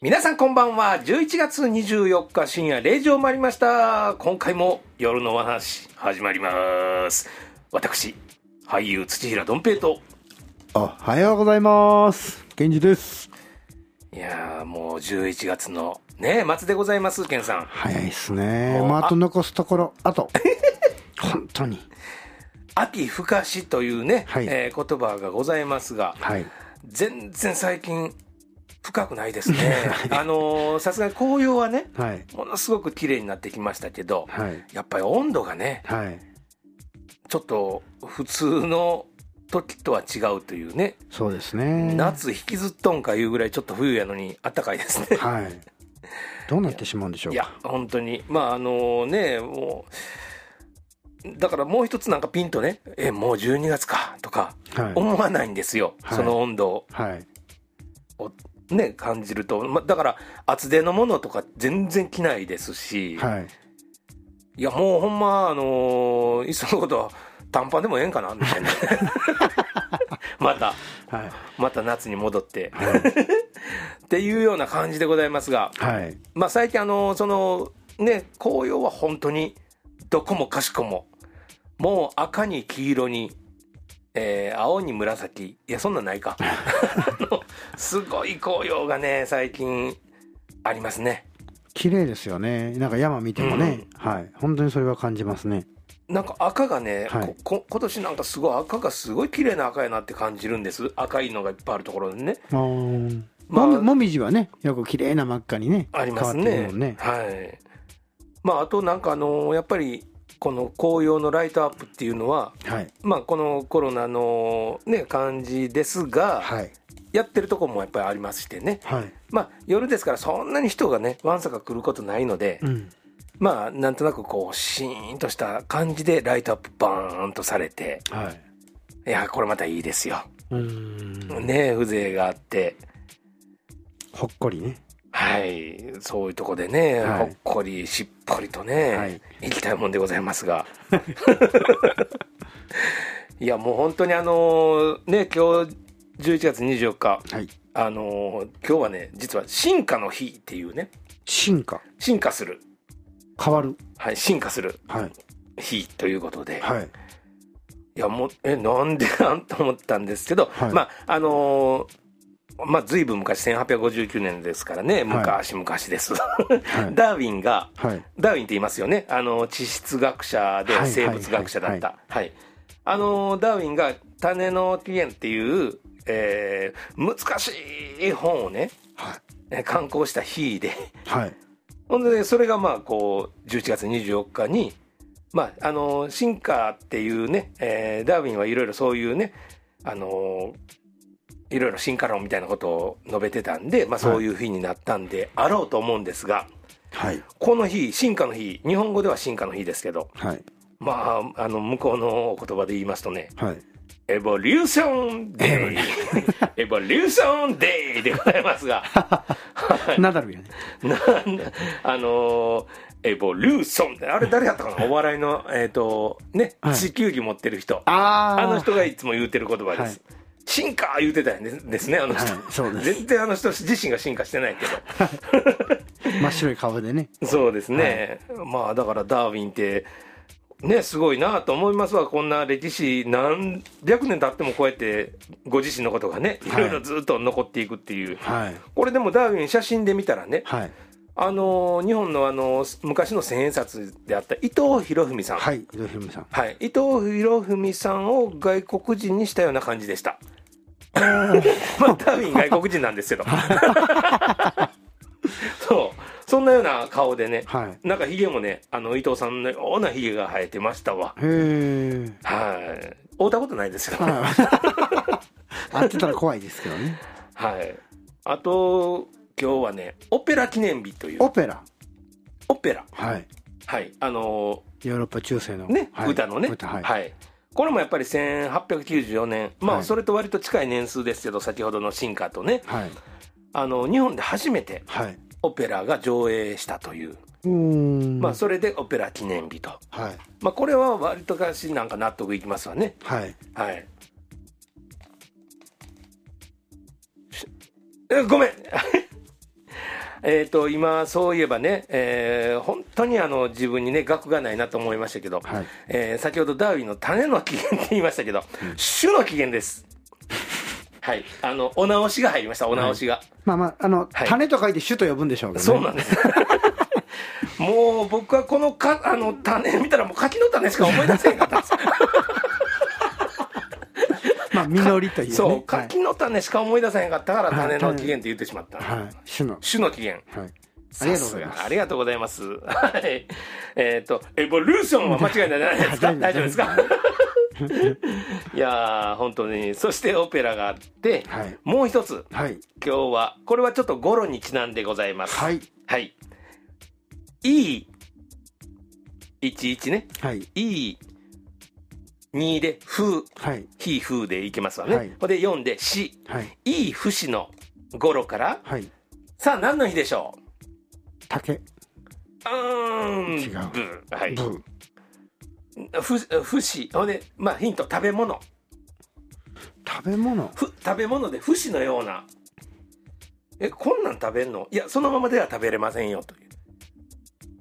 皆さんこんばんは。11月24日深夜0時を回りました。今回も夜のお話始まります。私、俳優土平ドンペイと、おはようございます。ケンジです。いやーもう11月のね、末でございます、ケンさん。早いっすね。もうまあ、あと残すところ、あと。本当に。秋深しというね、はいえー言葉がございますが、はい。全然最近深くないですね。あのーさすがに紅葉はね、はい。ものすごく綺麗になってきましたけど、はい。やっぱり温度がね、はい。ちょっと普通の時とは違うというね、そうですね。夏引きずっとんかいうぐらいちょっと冬やのに暖かいですね。はい。どうなってしまうんでしょういやか。、本当に。まああのね、もう、だからもう一つなんかピンとね、え、もう12月かとかはい。思わないんですよ。はいその温度はい。をね、感じると。ま、だから厚手のものとか全然着ないですし、はい。いや、もうほんま、あのーいっそのことは短パンでもええんかなみたいな。また、はい。また夏に戻って。はい。っていうような感じでございますが、はい。まあ最近あのーその、ね、紅葉は本当にどこもかしこも、もう赤に黄色に、えー青に紫、いや、そんなんないか。すごい紅葉がね、最近ありますね。綺麗ですよね。なんか山見てもね。はい。本当にそれは感じますね。なんか赤がね、はいここ今年なんかすごい赤がすごい綺麗な赤やなって感じるんです赤いのがいっぱいあるところでねあーまあもみもみじはね、よく綺麗な真っ赤にね。ありますねね。はいまああとなんかあのやっぱりこの紅葉のライトアップっていうのははい。まあこのコロナのね感じですが、はい。やってるとこもやっぱりありましてねはい。まあ夜ですからそんなに人がねわんさか来ることないので、うん。まあなんとなくこうシーンとした感じでライトアップバーンとされてはい。いやこれまたいいですよ。ね風情があってほっこりね。はいそういうとこでね、はいほっこりしっぽりとね、はい行きたいもんでございますが いやもう本当にあのね今日11月24日はい。あの今日はね実は進化の日っていうね進化。進化する変わる。はい進化するはい。日ということで、はい。いやもうえなんでなんと思ったんですけど、はいまああのーまあ随分昔1859年ですからね。昔々です、はい。ダーウィンがはい。ダーウィンって言いますよね。あの地質学者ではい生物学者だった。ははい。あのダーウィンが「種の起源」っていう、えー難しい本をね刊行した日で。はい。ほんでそれがまあこう11月24日にまああの進化っていうね、えーダーウィンはいろいろそういうねあのいろいろ進化論みたいなことを述べてたんで、まあ、そういう日になったんであろうと思うんですが、はい。この日進化の日日本語では進化の日ですけどはい。まああの向こうのお言葉で言いますとねはい。エボリューションデイエボリューションデイでございますが ナダルやね。なんだあのーエボリューションってあれ誰やったかな？お笑いのえっ、とねはい地球儀持ってる人、ああの人がいつも言うてる言葉です、はい進化言うてたんですねあの人、はいそうです全然あの人自身が進化してないけ 真っ白い顔でね。どそうですね、まあだからダーウィンってねすごいなと思いますわこんな歴史何百年経ってもこうやってご自身のことがねいはいろいろずっと残っていくっていう、はい。これでもダーウィン写真で見たらねはい。あの日本のあの昔の千円札であった伊藤博文さん、はい。伊藤ひろみさん。はい、伊藤博文さんを外国人にしたような感じでした。まあ、ダーウィン外国人なんですけど。そう、そんなような顔でね、はい。なんかヒゲもね、あの伊藤さんのようなヒゲが生えてましたわ。へえ。はい。会うたことないですよ。は会ってたら怖いですけどね。い。あと、今日はね、オペラ記念日という、オペラ。オペラ。はい。はい。あのヨーロッパ中世の。ね、はい歌のね、歌、はい。はい、これもやっぱり1894年、まあ、それと割と近い年数ですけど、先ほどの進化とね、はい、あの日本で初めてオペラが上映したという。まあ、それでオペラ記念日と、はい。まあ、これは割とかしなんか納得いきますわね。はい、はい、えごめん。えっと今そういえばね、えー本当にあの自分にね学がないなと思いましたけど、はい。えー先ほどダーウィンの種の起源って言いましたけど、種の起源です。はい。あのお直しが入りましたお直しが、まあまあ、あの、はい。種と書いて種と呼ぶんでしょうけどね。そうなんです。もう僕はこのかあの種見たらもう柿の種しか思い出せへんかったんです。まあ、実りというね。そうはい柿の種しか思い出せへんかったからはい種の起源って言ってしまった、はい。種の。種の起源はい。ありがとうございますありがとうございます。はい。えっ、と、エボリューションは間違いないじゃないですか。大大丈夫ですか？いやー、本当に。そしてオペラがあって、はいもう一つ、はい。今日は、これはちょっと語呂にちなんでございます。はい。はい。いい、11ね。はい。いい、2で、風、はい。非風でいけますわね。はいで、4で、し、はい。いい節の語呂から、はい。さあ、何の日でしょう？竹。うーん。違うブはい。ブふ、ふし、ほんで、まあヒント、食べ物。食べ物。ふ、食べ物で、ふしのような。え、こんなん食べんの？いや、そのままでは食べれませんよ、と。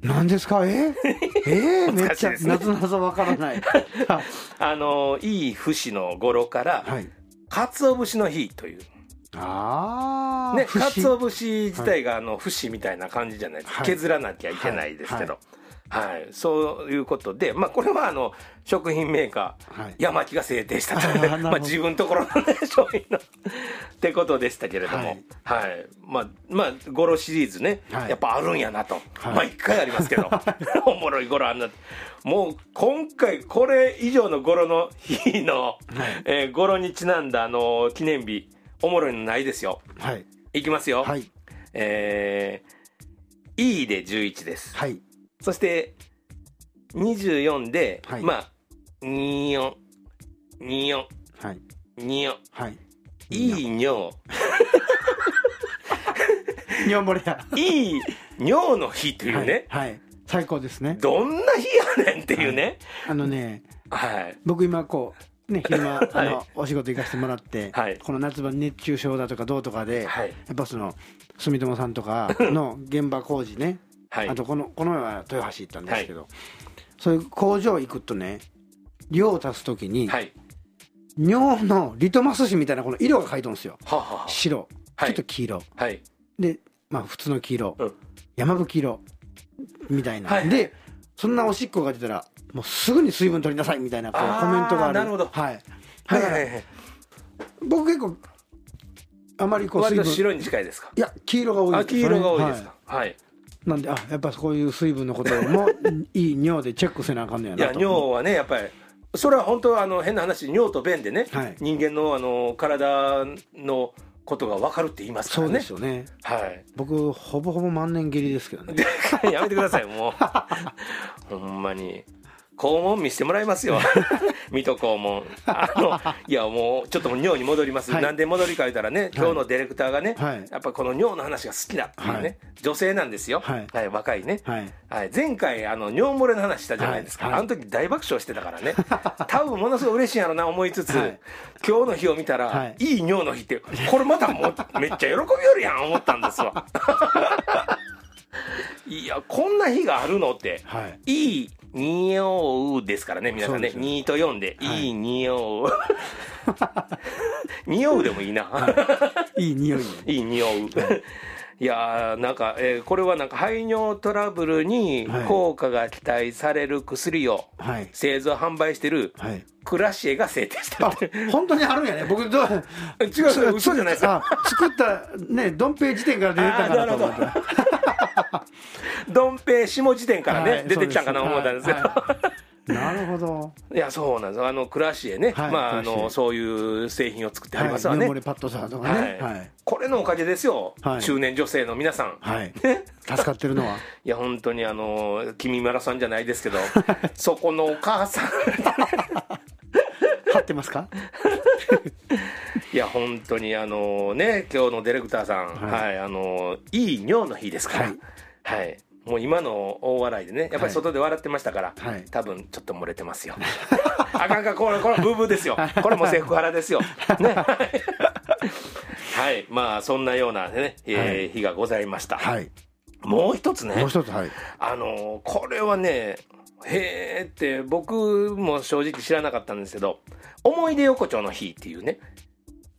何ですか？え？え？えめっちゃ、ねなぞなぞわからない。は あの、いいふしの語呂から、はい。かつお節の日という。ね、ああ。節かつお節自体が、あの、節みたいな感じじゃないですか。はい削らなきゃいけないですけど。ははい、そういうことで、まあ、これはあの食品メーカー、はい。山木が制定したという まあ、自分ところの、ね、商品のってことでしたけれども、ははい。いまあまあ、ゴロシリーズね、はい。やっぱあるんやなと、はい。まあ、一回ありますけど、おもろいゴロあんな、もう今回、これ以上のゴロの日の、えーゴロにちなんだあの記念日、おもろいのないですよ。はい。いきますよ。はい。えー、E で11です。はい。そして、24で、はいまあ、24、24、はい。24、はい。いい尿、尿漏れや。いい尿の日っていうね、はい。はい。最高ですね。どんな日やねんっていうね。あのね、はい。僕今こう、ね、昼間、あはの、お仕事行かせてもらって、はいこの夏場熱中症だとかどうとかで、はい。やっぱその、住友さんとかの現場工事ね、はい。あとこの、この前は豊橋行ったんですけど、そういう工場行くとね、量を足すときに、はい。尿のリトマス紙みたいなこの色が書いてるんですよ。ははは白、はいちょっと黄色。はい。で、まあ普通の黄色、うん山吹色、みたいな。はいで、そんなおしっこが出たら、もうすぐに水分取りなさいみたいなこうコメントがある。なるほどはい。はだから、いはいはい。僕結構、あまりこう水分。白に近いですか？いや、黄色が多いあ、です黄色が多いですか？ははい。いなんで、あ、やっぱこういう水分のことも、いい尿でチェックせなあかんのやいや。尿はね、やっぱり、それは本当はあの変な話、尿と便でね、はい人間のあの体のことが分かるって言いますからねそうです。よね。はい。僕、ほぼほぼ万年切りですけどね。やめてください、もう。ほんまに。肛門見せてもらいますよ。水戸肛門。あの、いや、もう、ちょっと尿に戻ります。はい。なんで戻りか言ったらね、今日のディレクターがね、はい。やっぱこの尿の話が好きだっていうね、はい。女性なんですよ。はい。若いね。はい。はい、前回あの尿漏れの話したじゃないですか、あの時大爆笑してたからね。多分ものすごい嬉しいんやろな思いつつ、はい。今日の日を見たら、はい。い、い尿の日ってこれまたもう めっちゃ喜びよるやん思ったんですわ。いやこんな日があるのってはい。いい匂うですからね皆さんねそうですよ2と4で、はいいい匂う 匂うでもいいな、いい匂いね。いい匂う。いやーなんか、えーこれはなんか排尿トラブルにはい効果が期待される薬をはい。製造販売してるはい。クラシエが制定してるあ、本当にあるんやね。僕、どう、違う嘘じゃないですよあ、作った、ね、ドンペイ時点から出てたかなと思って。ドンペイ下時点からね、はい出てきたんかな思ったんですよ、はいはいなるほど。いやそうなんですあのクラシエね、はいまああのそういう製品を作ってありますわはいね、ね。ははいい。これのおかげですよ、はい中年女性の皆さん、はい。ね 助かってるのは。いや本当にあの君村さんじゃないですけど そこのお母さん張ってますか？いや本当にあのね今日のディレクターさんは、はいいあのいい尿の日ですから。はい、もう今の大笑いでねやっぱり外で笑ってましたから、はい。多分ちょっと漏れてますよ。あかんかこれこれブーブーですよ。これもセクハラですよ。ね。ははい。まあそんなようなね、えーはい。日がございました、はい。もう一つね。もう一つはい。あのこれはねへーって僕も正直知らなかったんですけど思い出横丁の日っていうね。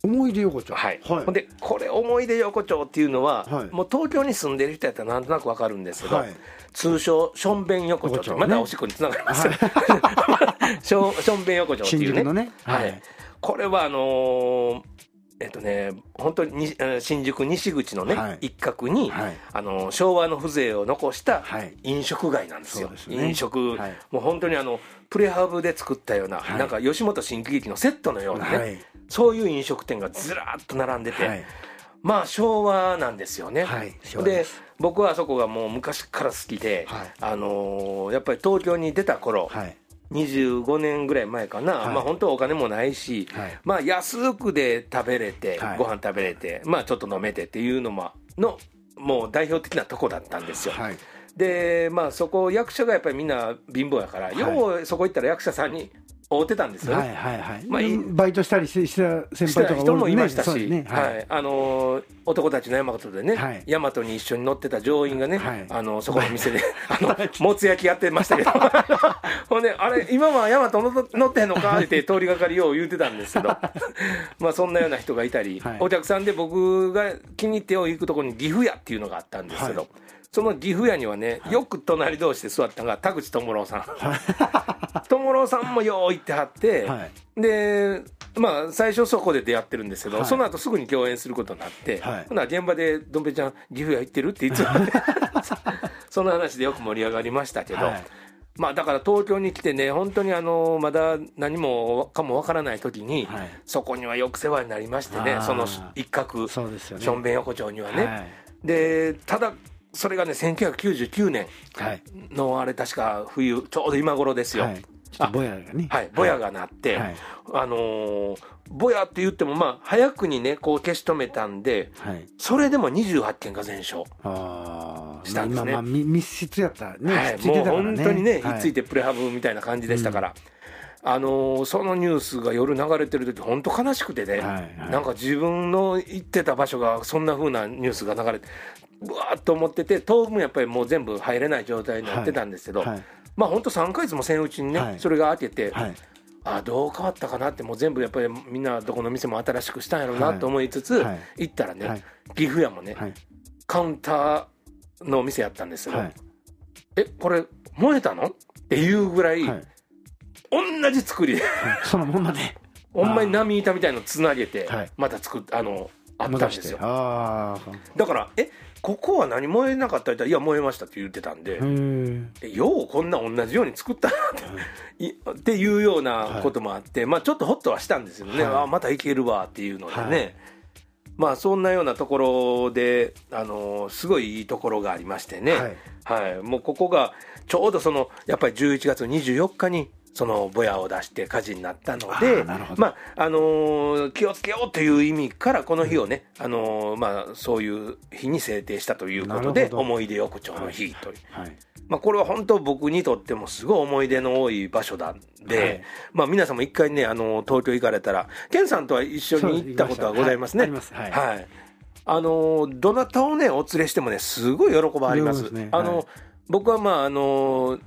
思い出横丁。はい、はい。でこれ思い出横丁っていうのは、はい。もう東京に住んでる人やったらなんとなくわかるんですけど、はい。通称しょんべん横丁またおしっこにつながります。よ、しょんべん横丁っていうね。ね。はい。はい。これはあのーえっとね本当に新宿西口のね、はい。一角に、はい。あのー昭和の風情を残したはい。飲食街なんですよ、そうですね。飲食、はい。もう本当にあのプレハブで作ったような、はい。なんか吉本新喜劇のセットのようなね、はい。そういう飲食店がずらーっと並んでて、はい。まあ昭和なんですよね。で僕はあそこがもう昔から好きで、はい。あのーやっぱり東京に出た頃、はい25年ぐらい前かな、はい。まあ本当はお金もないし、はい。まあ安くで食べれて、はい。ご飯食べれてまあちょっと飲めてっていうのものもう代表的なとこだったんですよ。はい。でまあそこ役者がやっぱりみんな貧乏やから、い。ようそこ行ったら役者さんに会うてたんですよね。はいはいはい。まあバイトしたりしてした先輩とか人もいましたし、ね。はい。はい。あのー男たちの大和でね、はい。大和に一緒に乗ってた乗員がね、はい。あのそこの店で あのもつ焼きやってましたけど。ほんであれ今は大和乗乗ってんのかって通りがかりよう言うてたんですけど。まあそんなような人がいたり、はい。お客さんで僕が気に入ってよう行くところに岐阜屋っていうのがあったんですけど、はいその岐阜屋にはね、よく隣同士で座ったのが田口智郎さん。智郎さんもよう行ってはって、はい。で、まあ、最初そこで出会ってるんですけど、はい。その後すぐに共演することになって、はい。ほな現場で、どん兵衛ちゃん、岐阜屋行ってるっていつもねその話でよく盛り上がりましたけど、はい。まあ、だから東京に来てね、本当にあのまだ何もかもわからない時に、はい。そこにはよく世話になりましてねその一角、しょんべん横丁にはね。はい。でただそれがね1999年はい。のあれ確か冬ちょうど今頃ですよ、はい。ぼやがね。はい、ぼやが鳴って、はい。あのーぼやって言っても、まあ、早くにね、こう消し止めたんで、はい。それでも28件が全焼。したんですね。まあまあみ密室やったねはい、もう本当にね、はい。ひっついてプレハブみたいな感じでしたから。あのーそのニュースが夜流れてる時本当悲しくてね、はいはい。なんか自分の行ってた場所がそんな風なニュースが流れてうわーっと思ってて当分やっぱりもう全部入れない状態になってたんですけど、はい。まあ本当3ヶ月もせんうちにね、はい。それが明けて、はい。あどう変わったかなってもう全部やっぱりみんなどこの店も新しくしたんやろうなと思いつつ、はい。行ったらね、はい。岐阜屋もね、はい。カウンターの店やったんですけど、はい。えこれ燃えたの？っていうぐらい、はい。同じ作り。でそのままで。ほんまに波板みたいのつなげて、はい。また作っあのあったんですよ。だからえここは何燃えなかったって言ったらいや燃えましたって言ってたんで、ようこんな同じように作ったなっていうようなこともあって、まあちょっとホッとはしたんですよね、はい。あまたいけるわっていうのでね、はい。まあそんなようなところであのすごいいいところがありましてね、はい。はい。もうここがちょうどそのやっぱり11月24日にそのぼやを出して火事になったのあでーなるほど。まああのー気をつけようという意味からこの日をね、あのーまあ、そういう日に制定したということで思い出横丁の日という。はいまあ、これは本当僕にとってもすごい思い出の多い場所なんで、はい。まあ、皆さんも一回ねあの東京行かれたら健さんとは一緒に行ったことはござい。ます。ね。あのどなたをねお連れしてもねすごい喜ばれます。すね。あの、はい僕はまああの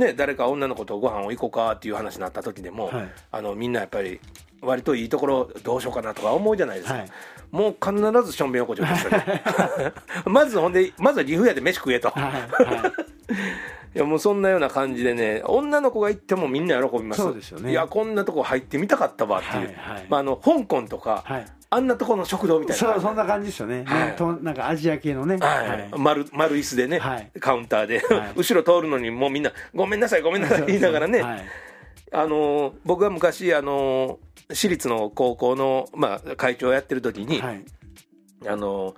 ね誰か女の子とご飯を行こうかっていう話になった時でも、はい。あのみんなやっぱり割といいところどうしようかなとか思うじゃないですか。はい。もう必ずしょんべん横丁ですよね。まずほんで、まずは岐阜屋で飯食えと。はいはい。いやもうそんなような感じでね女の子が行ってもみんな喜びます。そうですよね。いやこんなとこ入ってみたかったわっていう、はいはい。まあ、あの香港とか、はいあんなとこの食堂みたいな。そうそんな感じですよね。はい。ねとなんかアジア系のね。はい。丸丸椅子でね、はい。カウンターで、はい。後ろ通るのにもうみんな「ごめんなさいごめんなさい」言いながらね、はい。あのー僕が昔、あのー私立の高校の、まあ、会長をやってる時に、はい。あの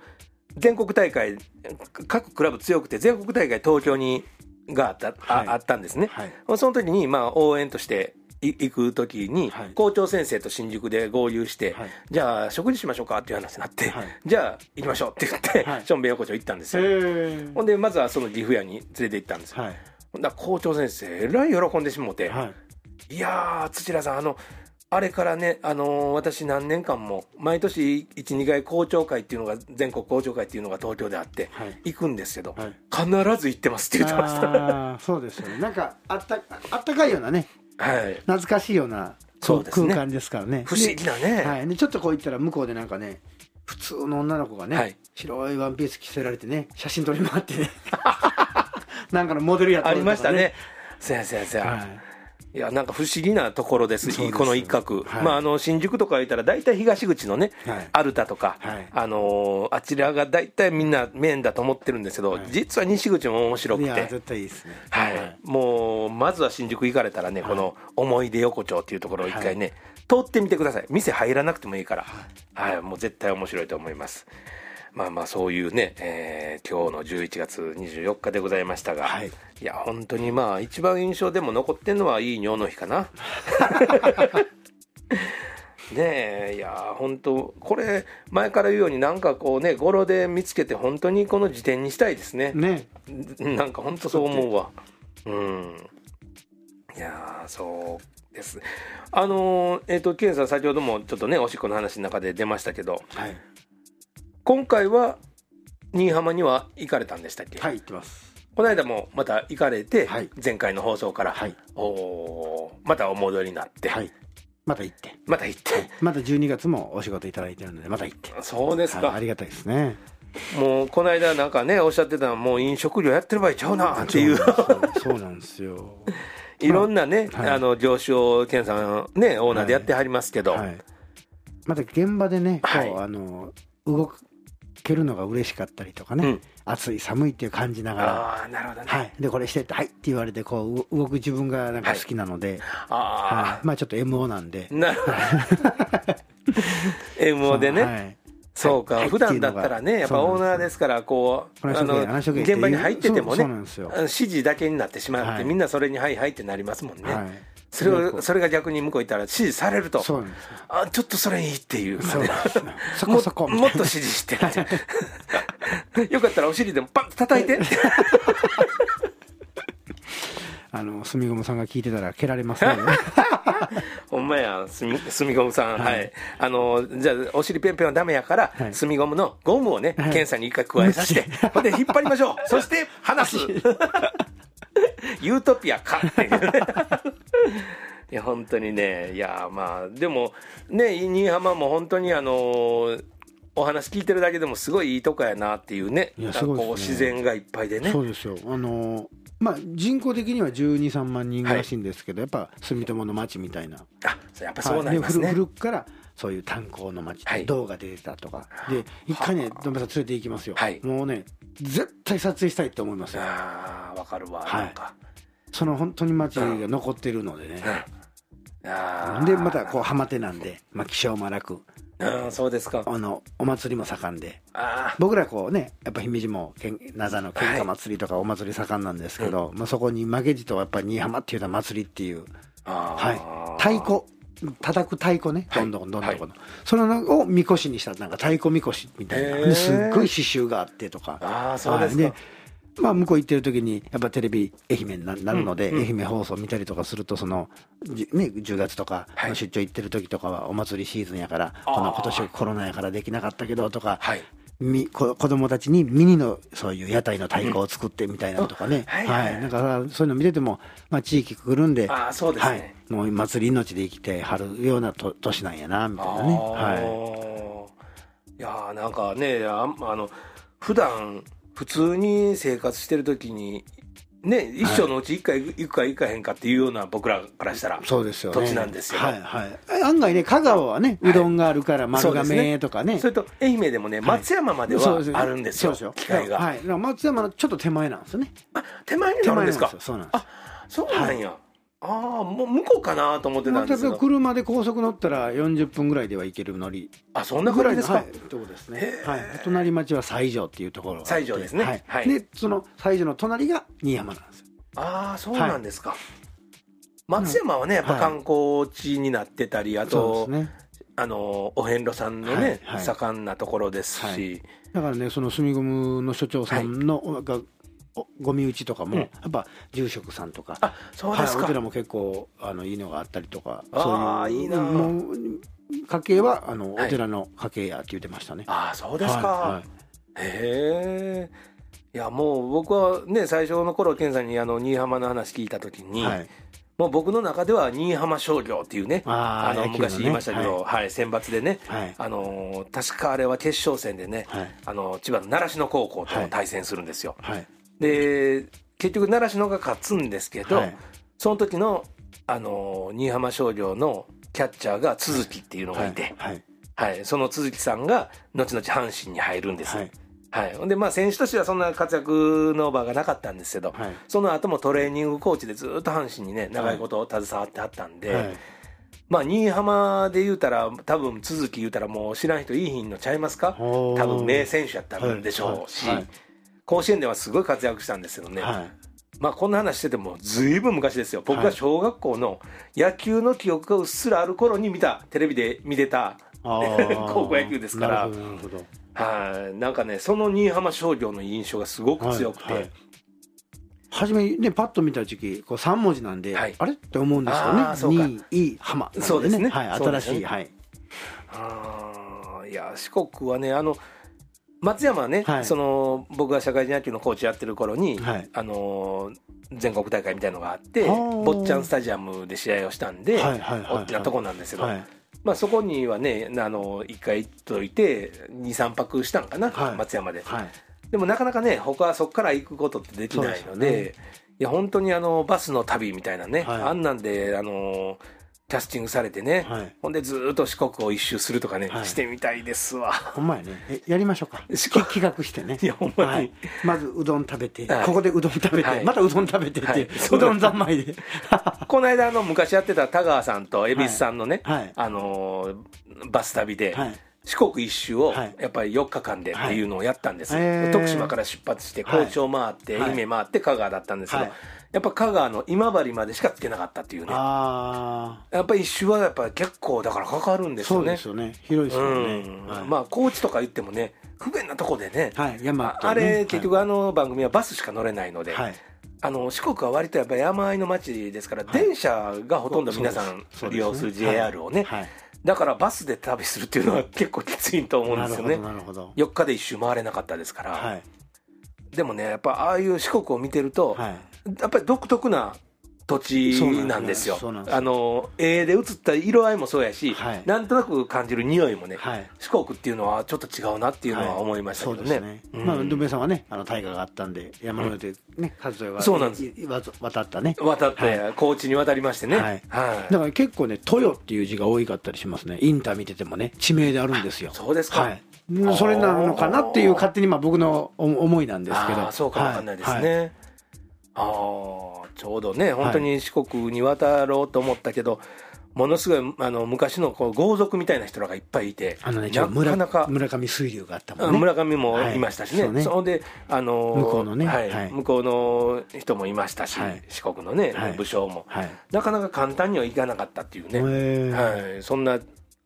全国大会各クラブ強くて全国大会東京にがあった,あ、ったんですね、はい。その時にまあ応援としてい行く時に、はい。校長先生と新宿で合流して、はい。じゃあ食事しましょうかっていう話になって、はい。じゃあ行きましょうって言って、はい。しょんべん横丁行ったんですへよ、えほんでまずはその岐阜屋に連れて行ったんですよ、はい。ほん校長先生えらい喜んでしもて、はい。いやー土田さんあのあれからね、あのー私何年間も毎年12回公聴会っていうのが全国公聴会っていうのが東京であって、はい。行くんですけど、はい。必ず行ってますって言ってました。そうですよね。なんかあったあったかいようなねはい懐かしいような空間ですからね。不思議なね。で,、はい、でちょっとこう行ったら向こうでなんかね普通の女の子がね、はい。白いワンピース着せられてね写真撮り回ってね。なんかのモデルやったありとかりましたね。せやせやせや、はいいやなんか不思議なところですです。この一角、はい。まあ、あの新宿とか言ったら大体東口のね、はい。アルタとか、はい。あのーあちらが大体みんなメインだと思ってるんですけど、はい。実は西口も面白くて。絶対いいですね。はい、もうまずは新宿行かれたらね、この思い出横丁っていうところを一回ね、通ってみてください。店入らなくてもいいから、はい。もう絶対面白いと思いますまあまあそういうね、えー今日の11月24日でございましたが、はいいや本当にまあ一番印象でも残ってんのはいい尿の日かな ねえいや本当これ前から言うようになんかこうね語呂で見つけて本当にこの辞典にしたいですねねなんか本当そう思うわ。うん。いやー、そうです。あのーえっ、と、ケンさん、先ほどもちょっとね、おしっこの話の中で出ましたけど、はい今回は、新居浜には行かれたんでしたっけ、はい行ってます。この間もまた行かれて、はい。前回の放送から、はい。おーまたお戻りになって、はい。また行って。また行って、また12月もお仕事いただいてるのでまた行って。そうですか、はいありがたいですね。もうこの間なんかね、おっしゃってたのは、もう飲食業やってる場合ちゃうなっていう。そうなんですよ。いろんなね、はい。あの上昇健さんね、オーナーでやってはりますけど、はい、また現場でね、はい。こうあの動けるのが嬉しかったりとかね、うん。暑い寒いっていう感じながら、ああ、なるほどね。はい、でこれしてって「はい」って言われてこうう動く自分がなんか好きなので、あはい。まあちょっと MO なんで。あ、なるほど。MO でね、はい。そうか、はい。普段だったらね、やっぱオーナーですから、こう、あの現場に入っててもね、指示だけになってしまって、はい。みんなそれにはいはいってなりますもんね。はいそれをそれが逆に向こう行ったら指示されると、そうあちょっとそれいいっていう。そう そこもそこ。もっと指示して。よかったらお尻でもパンと叩いて。あの住ゴムさんが聞いてたら蹴られますねほんまや、すみ、すみゴムさん、はい。あの、じゃあ、お尻ペンペンはダメやから、はい。すみゴムのゴムをね、はい。ケンさんに一回加えさせて、ほんで引っ張りましょう。そして、離す。ユートピアかっていうね。いや、本当にね、いや、まあ、でも、ね、新居浜も本当にあの、お話聞いてるだけでもすごいいいとこやなっていうね。いやすごいね。自然がいっぱいでね。そうですよ。あのまあ人口的には1 2 3万人らしいんですけど、やっぱ住友の町みたいな。あ、そうやっぱそうなりますはい。古古くからそういう炭鉱の町はい。動画出てたとか、で一回ねどんぶらさん連れて行きますよ、はい。もうね絶対撮影したいと思いますよああ、わかるわ、はい。なんか。その本当に町が残ってるのでね、あー。でまたこう浜手なんで、まあ、気性も楽うん、そうですか。あのお祭りも盛んで。あ僕らこうねやっぱ姫路もけん灘の喧嘩祭りとかお祭り盛んなんですけど、まあ、そこに負けじとやっぱり新居浜っていうのは祭りっていうあ。はい。太鼓。叩く太鼓ね。はい。どんどんどんどんはい。それのをみこしにした。なんか太鼓みこしみたいな。すっごい刺繍があってとか。ああ、そうですか。はいまあ向こう行ってる時にやっぱテレビ愛媛にななるので、愛媛放送見たりとかするとその、じね、10月とか出張行ってる時とかはお祭りシーズンやから、この今年はコロナやからできなかったけどとか、はい。みこ子供たちにミニのそういう屋台の太鼓を作ってみたいなのとかね、うんはいはい。なんかそういうの見てても、まあ、地域くるんでああ、そうですはい。ね。、もう祭り命で生きてはるようなと年なんやなみたいなね、はい。いやーなんかねあんあの普段普通に生活してる時にね一生のうち一回行くか行かへんかっていうような僕らからしたらい、そうですよね。土地なんですよ。はいはい、案外ね香川はねうどんがあるから丸亀とかね。それと愛媛でもね松山まではあるんですよ機械が、はい、松山のちょっと手前なんですよね。あ手前になるんですか？よ。そうなんです。あそうなんや、ああもう向こうかなと思ってたんですけ車で高速乗ったら40分ぐらいでは行ける乗り。あそんなぐらいですか、はい、とこですね。はい、お隣町は西条っていうところ西条ですね。はい。はい。でその西条の隣が新居浜なんですよ。ああそうなんですか、松山はねやっぱ観光地になってたり、あそと、ね。あのお遍路さんのね、はい。はい。盛んなところですし、はい。だからねその住ゴムの所長さんの、がおご身内とかも、うん。やっぱ住職さんとかあそうですか、はい、お寺も結構あのいいのがあったりとかそういういいな。もう家系はあの、はい。お寺の家系やって言ってましたね。ああそうですか、はいはい。へえいやもう僕はね最初の頃健さんにあの新居浜の話聞いた時に、はい。もう僕の中では新居浜商業っていうねあーの昔言いましたけど、はい。選抜でね、はい。あのー確かあれは決勝戦でね、はい。あの千葉の習志野高校と対戦するんですよ、はいで結局習志野が勝つんですけど、はい。その時のあのー新居浜商業のキャッチャーが都築っていうのがいて、はい。はい、その都築さんが後々阪神に入るんです。はい。はい、でまあ選手としてはそんな活躍の場がなかったんですけど、はい。その後もトレーニングコーチでずっと阪神にね長いこと携わってはったんで、はい。まあ新居浜で言うたら多分都築言うたらもう知らん人いいひんのちゃいますか？多分名選手やったんでしょうし、はい。はい甲子園ではすごい活躍したんですけどね、はい。まあこんな話しててもずいぶん昔ですよ。僕が小学校の野球の記憶がうっすらある頃に見たテレビで見てた 高校野球ですから。はい、なんかね、その新居浜商業の印象がすごく強くて、はいはい。初めねパッと見た時期こう3文字なんで、はい。あれ？って思うんですよね「にい浜」なんそうですね。はい、新しい、はい。あーいや、四国はね、あの松山はね、はい。その僕が社会人野球のコーチやってる頃に、はい。あのー全国大会みたいのがあって、坊ちゃんスタジアムで試合をしたんで、大きなとこなんですけど、はい。まあ、そこにはね、あの1回行っといて、2、3泊したんかな、はい。松山で。はい。でもなかなかね、他はそこから行くことってできないので、そうですよいや、本当にあの、バスの旅みたいなね、はい。あんなんで、あの、キャスティングされてね、はい。ほんでずーっと四国を一周するとかね、はい。してみたいですわ。ほんまやね。えやりましょうか。企画してね。いやほんまに。はい。まずうどん食べて、はい。ここでうどん食べて、はい。またうどん食べてって、はい。うどん三昧で。この間、あの、昔やってた田川さんと蛭子さんのね、はい。あのーバス旅で、はい。四国一周をはい。やっぱり4日間でっていうのをやったんです、はい。徳島から出発してはい。高知を回って、はい。愛媛回って香川だったんですけど、はいやっぱ香川の今治までしかつけなかったっていうね。あやっぱり一周はやっぱり結構だからかかるんあですよね。そうですよね。広いですよね、うん。はい。まあ高知とか言ってもね不便なとこでね、はい。山ああれ結局あの番組はバスしか乗れないので、はい。あの四国は割とやっぱり山あいの町ですから、電車がほとんど皆さん利用する JR をね、はい。だからバスで旅するっていうのは結構きついと思うんですよね。どなるほど。4日で一周回れなかったですから、はい。でもねやっぱああいう四国を見てると、はいやっぱり独特な土地なんですよ。あの絵で映った色合いもそうやし、はい。なんとなく感じる匂いもね、はい。四国っていうのはちょっと違うなっていうのは思いましたけどね。そうですね、うん。まあ土兵衛さんはねあの大河があったんで山の上でね和添がそうなんです。渡ったね。渡って、高知に渡りましてね。ははい。い。だから結構ね「豊」っていう字が多かったりしますね。インター見ててもね地名であるんですよ。そうですか。それなのかなっていう勝手にまあ僕の思思いなんですけど。そうかもわかんないですね。はいああ、ちょうどね、本当に四国に渡ろうと思ったけど、ものすごいあの昔のこう豪族みたいな人らがいっぱいいて、あのねなかなか。村上水流があったもんね。村上もい。ましたしね、はいそうね。で、あのー向こうのね。はい。はい。向こうの人もいましたし、はい。四国のね、はい。武将も、はい。なかなか簡単にはいかなかったっていうね、はい、そんな、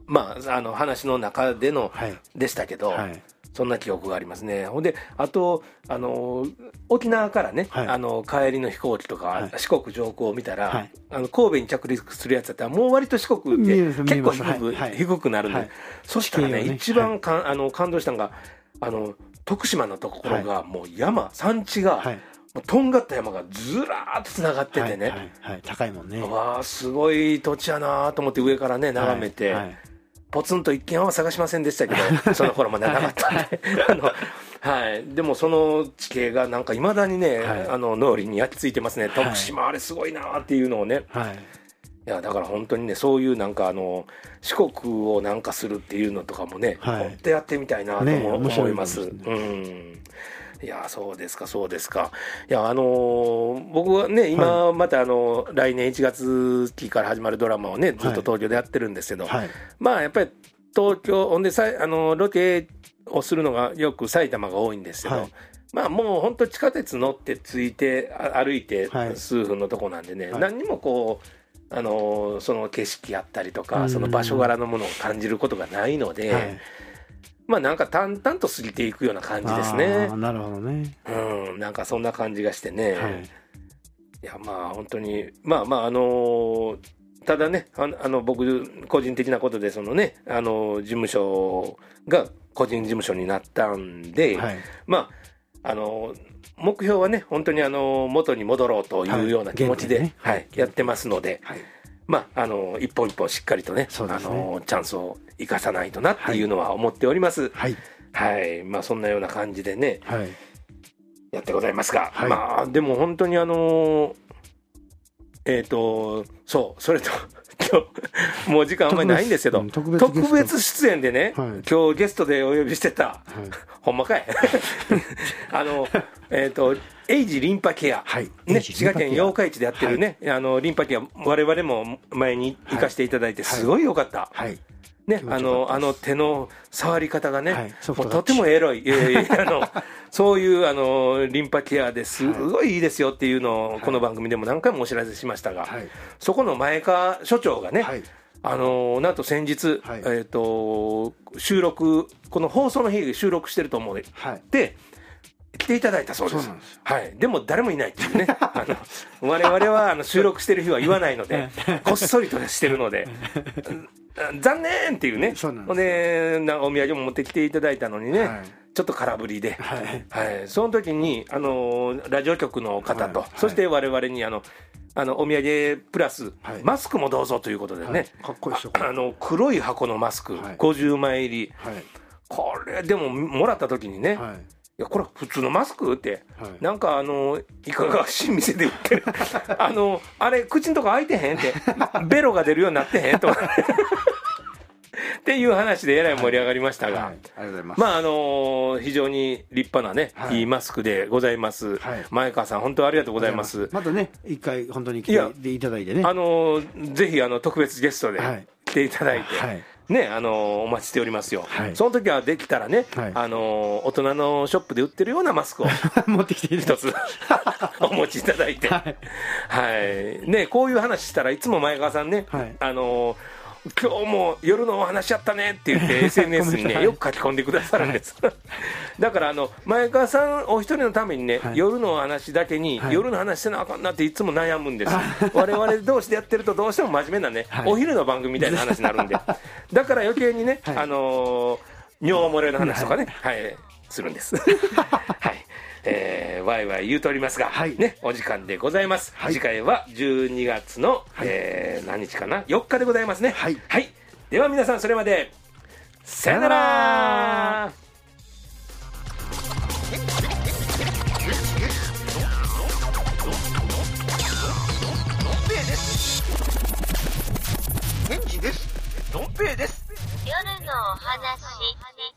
まあ、あの話の中での、はい。でしたけど、はいそんな記憶がありますね。ほんで、あと、あの、沖縄からね、はい。あの、帰りの飛行機とか、はい。四国上空を見たら、はい。あの、神戸に着陸するやつだったら、もう割と四国って結構低く,、低くなるんで、はい。そしたらね、ね一番か、あの感動したのが、あの、徳島のところが、もう山、山地が、とんがった山がずらーっとつながっててね、はい。はい。はい。高いもんね。わあすごい土地やなと思って上からね眺めて、はい。はいポツンと一軒は探しませんでしたけど その頃までなかったんで。あの、はい、でもその地形がなんかいまだにね、はい。あの脳裏に焼き付いてますね。はい。徳島あれすごいなっていうのをね、はい。いやだから本当にねそういうなんかあの四国をなんかするっていうのとかもね、はい。本当やってみたいなとね思います。ねうんいやそうですかそうですか。いやあのー僕はね今またあの、来年1月期から始まるドラマをねずっと東京でやってるんですけど、はい。まあやっぱり東京ほんでさいあのロケをするのがよく埼玉が多いんですけど、はい。まあもう本当地下鉄乗って着いてあ歩いてはい。数分のとこなんでね、はい。何にもこうあのその景色やったりとうん。かその場所柄のものを感じることがないので、はいまあなんか淡々と過ぎていくような感じですあねー。なるほどね。うん、うん、なんかそんな感じがしてね、はい。いや、まあ、本当に、まあまあ、あのーただね、あのあの僕、個人的なことで、そのね、あの事務所が個人事務所になったんで、はい。まあ、あの目標はね、本当にあの元に戻ろうというような気持ちで、はい。はいやってますので、はいまあ、あの一本一本しっかりとね、ねのチャンスを生かさないとなっていうのは思っております。はい。はい、まあ、そんなような感じでね、はい。やってございますが、はい。まあ、でも本当にあのえっ、と、そう、それと、今日、もう時間あんまりないんですけど、特別うん特別出演でね、はい。今日ゲストでお呼びしてた、はい。ほんまかい。あの、えっ、と、エイジリンパケア、はい。エね、滋賀県八日市でやってるね、あのリンパケア、我々も前に行かせていただいて、はい。すごい良かった。はい。ねあのあの手の触り方がね、はい。とてもエロい、あのそういうあのリンパケアです。ごいいいですよっていうのを、この番組でも何回もお知らせしましたが、はい。そこの前川所長がね、はい。あのなんと先日、はい。えー、と収録、この放送の日、収録してると思うはい。で、来ていただいたそうです。ですよ。はい、でも誰もいないっていうね、あの我々はあの収録してる日は言わないので、こっそりとしてるので、うん残念っていうね、そうなんですよ。ほんでなお土産も持ってきていただいたのにね、はい。ちょっと空振りで。はい。はい、その時にあのラジオ局の方と、はい。そして我々にあのあのお土産プラス、はい。マスクもどうぞということでね、はい。かっこいいですよこれあの黒い箱のマスク、はい。50枚入り、はい。これでももらった時にね、い、はいやこれ普通のマスクって、はい。なんかあのいかがわしい店で売ってる。あのあれ口のとこ開いてへんって。ベロが出るようになってへんと。かっていう話でえらい盛り上がりましたが、はい。ありがとうございます。まああの非常に立派なね、はい。い、いマスクでございます、はい。前川さん本当ありがとうございます。またね一回本当に来ていただいてね。あのぜひあの特別ゲストではい。来ていただいて、はいねあのお待ちしておりますよ、はい。その時はできたらね、はい。あの大人のショップで売ってるようなマスクを 持ってきて一つ お持ちいただいて、ははい。いね、こういう話したらいつも前川さんね、はい。あの今日も夜のお話やったねって言って SNS にねはい。よく書き込んでくださるんです、だからあの前川さんお一人のためにね、はい。夜のお話だけに、はい。夜の話せなあかんなっていつも悩むんです。我々同士でやってるとどうしても真面目なね、はい。お昼の番組みたいな話になるんで。だから余計にね、はい。あのー尿漏れの話とかね、はい、するんです。はい。えー、ワイワイ言うとおりますが、はい。ね、お時間でございます。はい。次回は12月の、えー何日かな ?4 日でございますね。はい。では皆さん、それまで、さよなら。夜のお話。